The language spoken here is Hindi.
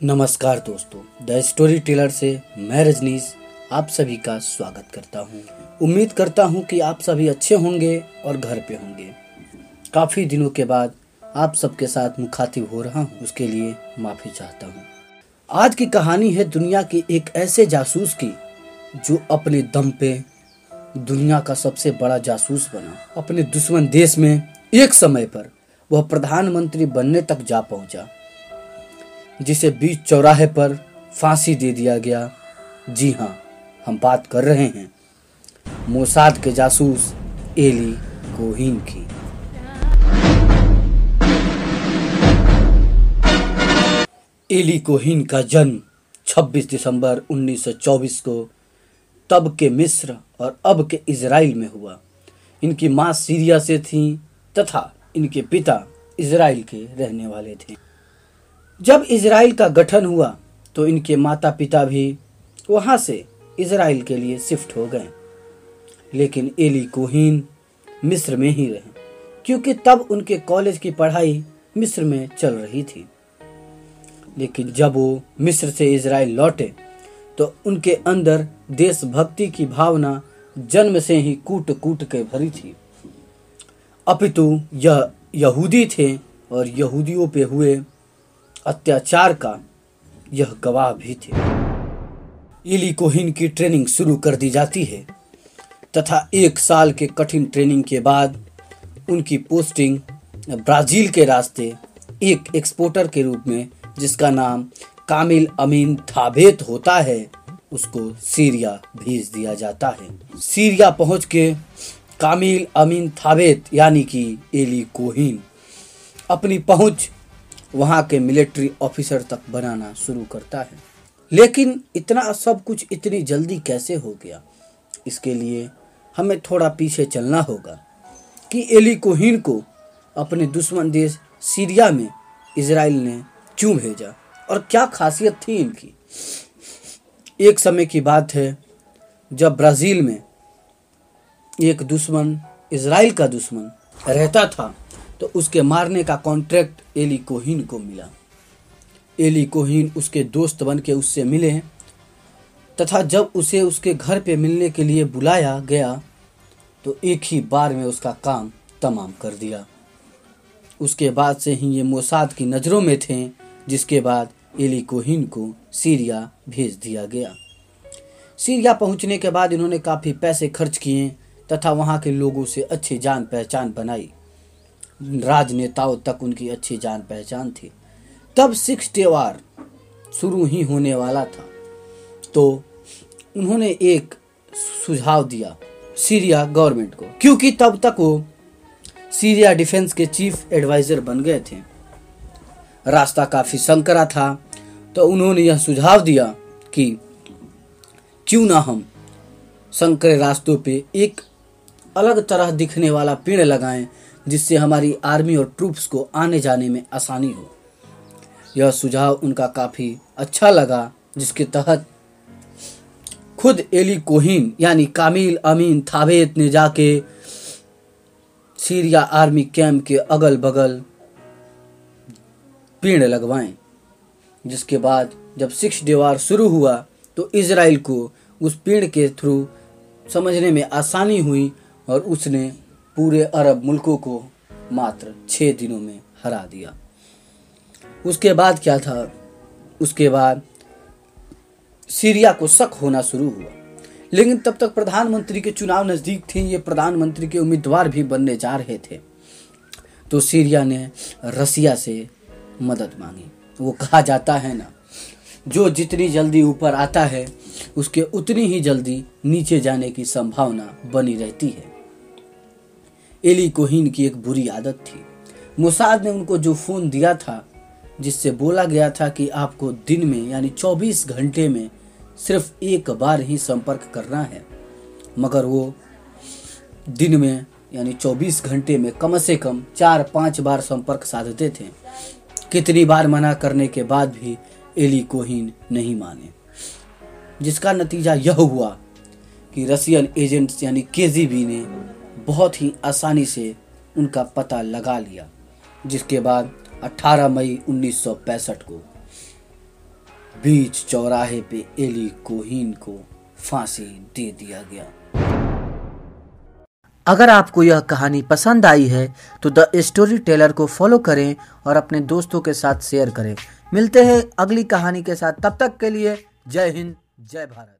नमस्कार दोस्तों, द स्टोरी टेलर से मैं रजनीश, आप सभी का स्वागत करता हूँ। उम्मीद करता हूँ कि आप सभी अच्छे होंगे और घर पे होंगे काफ़ी दिनों के बाद आप सबके साथ मुखातिब हो रहा हूँ, उसके लिए माफ़ी चाहता हूँ। आज की कहानी है दुनिया के एक ऐसे जासूस की, जो अपने दम पे दुनिया का सबसे बड़ा जासूस बना अपने दुश्मन देश में एक समय पर वह प्रधानमंत्री बनने तक जा पहुँचा जिसे बीच चौराहे पर फांसी दे दिया गया। जी हाँ हम बात कर रहे हैं। मोसाद के जासूस, एली कोहिन की। एली कोहिन का जन्म 26 दिसंबर 1924 को तब के मिस्र और अब के इसराइल में हुआ। इनकी माँ सीरिया से थी तथा इनके पिता इसराइल के रहने वाले थे। जब इसराइल का गठन हुआ तो इनके माता पिता भी वहाँ से इसराइल के लिए शिफ्ट हो गए। लेकिन एली कोहीन मिस्र में ही रहे, क्योंकि तब उनके कॉलेज की पढ़ाई मिस्र में चल रही थी। लेकिन जब वो मिस्र से इसराइल लौटे तो उनके अंदर देशभक्ति की भावना जन्म से ही कूट कूट के भरी थी। अपितु यह यहूदी थे और यहूदियों पे हुए अत्याचार का यह गवाह भी थे। इली कोहिन की ट्रेनिंग शुरू कर दी जाती है, तथा एक साल के कठिन ट्रेनिंग के बाद उनकी पोस्टिंग ब्राज़ील के रास्ते एक एक्सपोर्टर के रूप में, जिसका नाम कामिल अमीन थाबेत होता है, उसको सीरिया भेज दिया जाता है। सीरिया पहुँच के कामिल अमीन थाबेत, यानी कि एली कोहिन अपनी पहुँच वहाँ के मिलिट्री ऑफिसर तक बनाना शुरू करता है। लेकिन इतना सब कुछ इतनी जल्दी कैसे हो गया? इसके लिए हमें थोड़ा पीछे चलना होगा कि एली कोहिन को अपने दुश्मन देश सीरिया में इसराइल ने क्यों भेजा और क्या खासियत थी इनकी? एक समय की बात है जब ब्राज़ील में एक दुश्मन इसराइल का दुश्मन रहता था। तो उसके मारने का कॉन्ट्रैक्ट एली कोहिन को मिला। एली कोहिन उसके दोस्त बन के उससे मिले तथा जब उसे उसके घर पे मिलने के लिए बुलाया गया तो एक ही बार में उसका काम तमाम कर दिया। उसके बाद से ही ये मोसाद की नज़रों में थे, जिसके बाद एली कोहिन को सीरिया भेज दिया गया। सीरिया पहुँचने के बाद इन्होंने काफ़ी पैसे खर्च किए, तथा वहाँ के लोगों से अच्छी जान पहचान बनाई। राजनेताओं तक उनकी अच्छी जान पहचान थी। तब सिक्स त्योहार शुरू ही होने वाला था। तो उन्होंने एक सुझाव दिया सीरिया गवर्नमेंट को, क्योंकि तब तक वो सीरिया डिफेंस के चीफ एडवाइजर बन गए थे। रास्ता काफ़ी संकरा था तो उन्होंने यह सुझाव दिया कि क्यों ना हम संकरे रास्तों पे एक अलग तरह दिखने वाला पेड़ लगाएँ जिससे हमारी आर्मी और ट्रूप्स को आने जाने में आसानी हो। यह सुझाव उनका काफ़ी अच्छा लगा, जिसके तहत खुद एली कोहिन, यानी कामिल अमीन थाबेत ने जाके सीरिया आर्मी कैंप के अगल बगल पेड़ लगवाएँ, जिसके बाद जब सिक्स डे वार शुरू हुआ तो इसराइल को उस पेड़ के थ्रू समझने में आसानी हुई और उसने पूरे अरब मुल्कों को मात्र छः दिनों में हरा दिया। उसके बाद क्या था? उसके बाद सीरिया को शक होना शुरू हुआ। लेकिन तब तक प्रधानमंत्री के चुनाव नज़दीक थे, ये प्रधानमंत्री के उम्मीदवार भी बनने जा रहे थे। तो सीरिया ने रसिया से मदद मांगी। वो कहा जाता है ना, जो जितनी जल्दी ऊपर आता है, उसके उतनी ही जल्दी नीचे जाने की संभावना बनी रहती है। एली कोहिन की एक बुरी आदत थी। मुसाद ने उनको जो फ़ोन दिया था, जिससे बोला गया था कि आपको दिन में, यानी 24 घंटे में, सिर्फ़ एक बार ही संपर्क करना है। मगर वो दिन में, यानी 24 घंटे में कम से कम चार पाँच बार संपर्क साधते थे। कितनी बार मना करने के बाद भी एली कोहिन नहीं माने। जिसका नतीजा यह हुआ कि रशियन एजेंट्स, यानी केजीबी ने बहुत ही आसानी से उनका पता लगा लिया, जिसके बाद 18 मई 1965 को बीच चौराहे पे एली कोहीन को फांसी दे दिया गया। अगर आपको यह कहानी पसंद आई है तो द स्टोरी टेलर को फॉलो करें और अपने दोस्तों के साथ शेयर करें। मिलते हैं अगली कहानी के साथ। तब तक के लिए जय हिंद, जय भारत।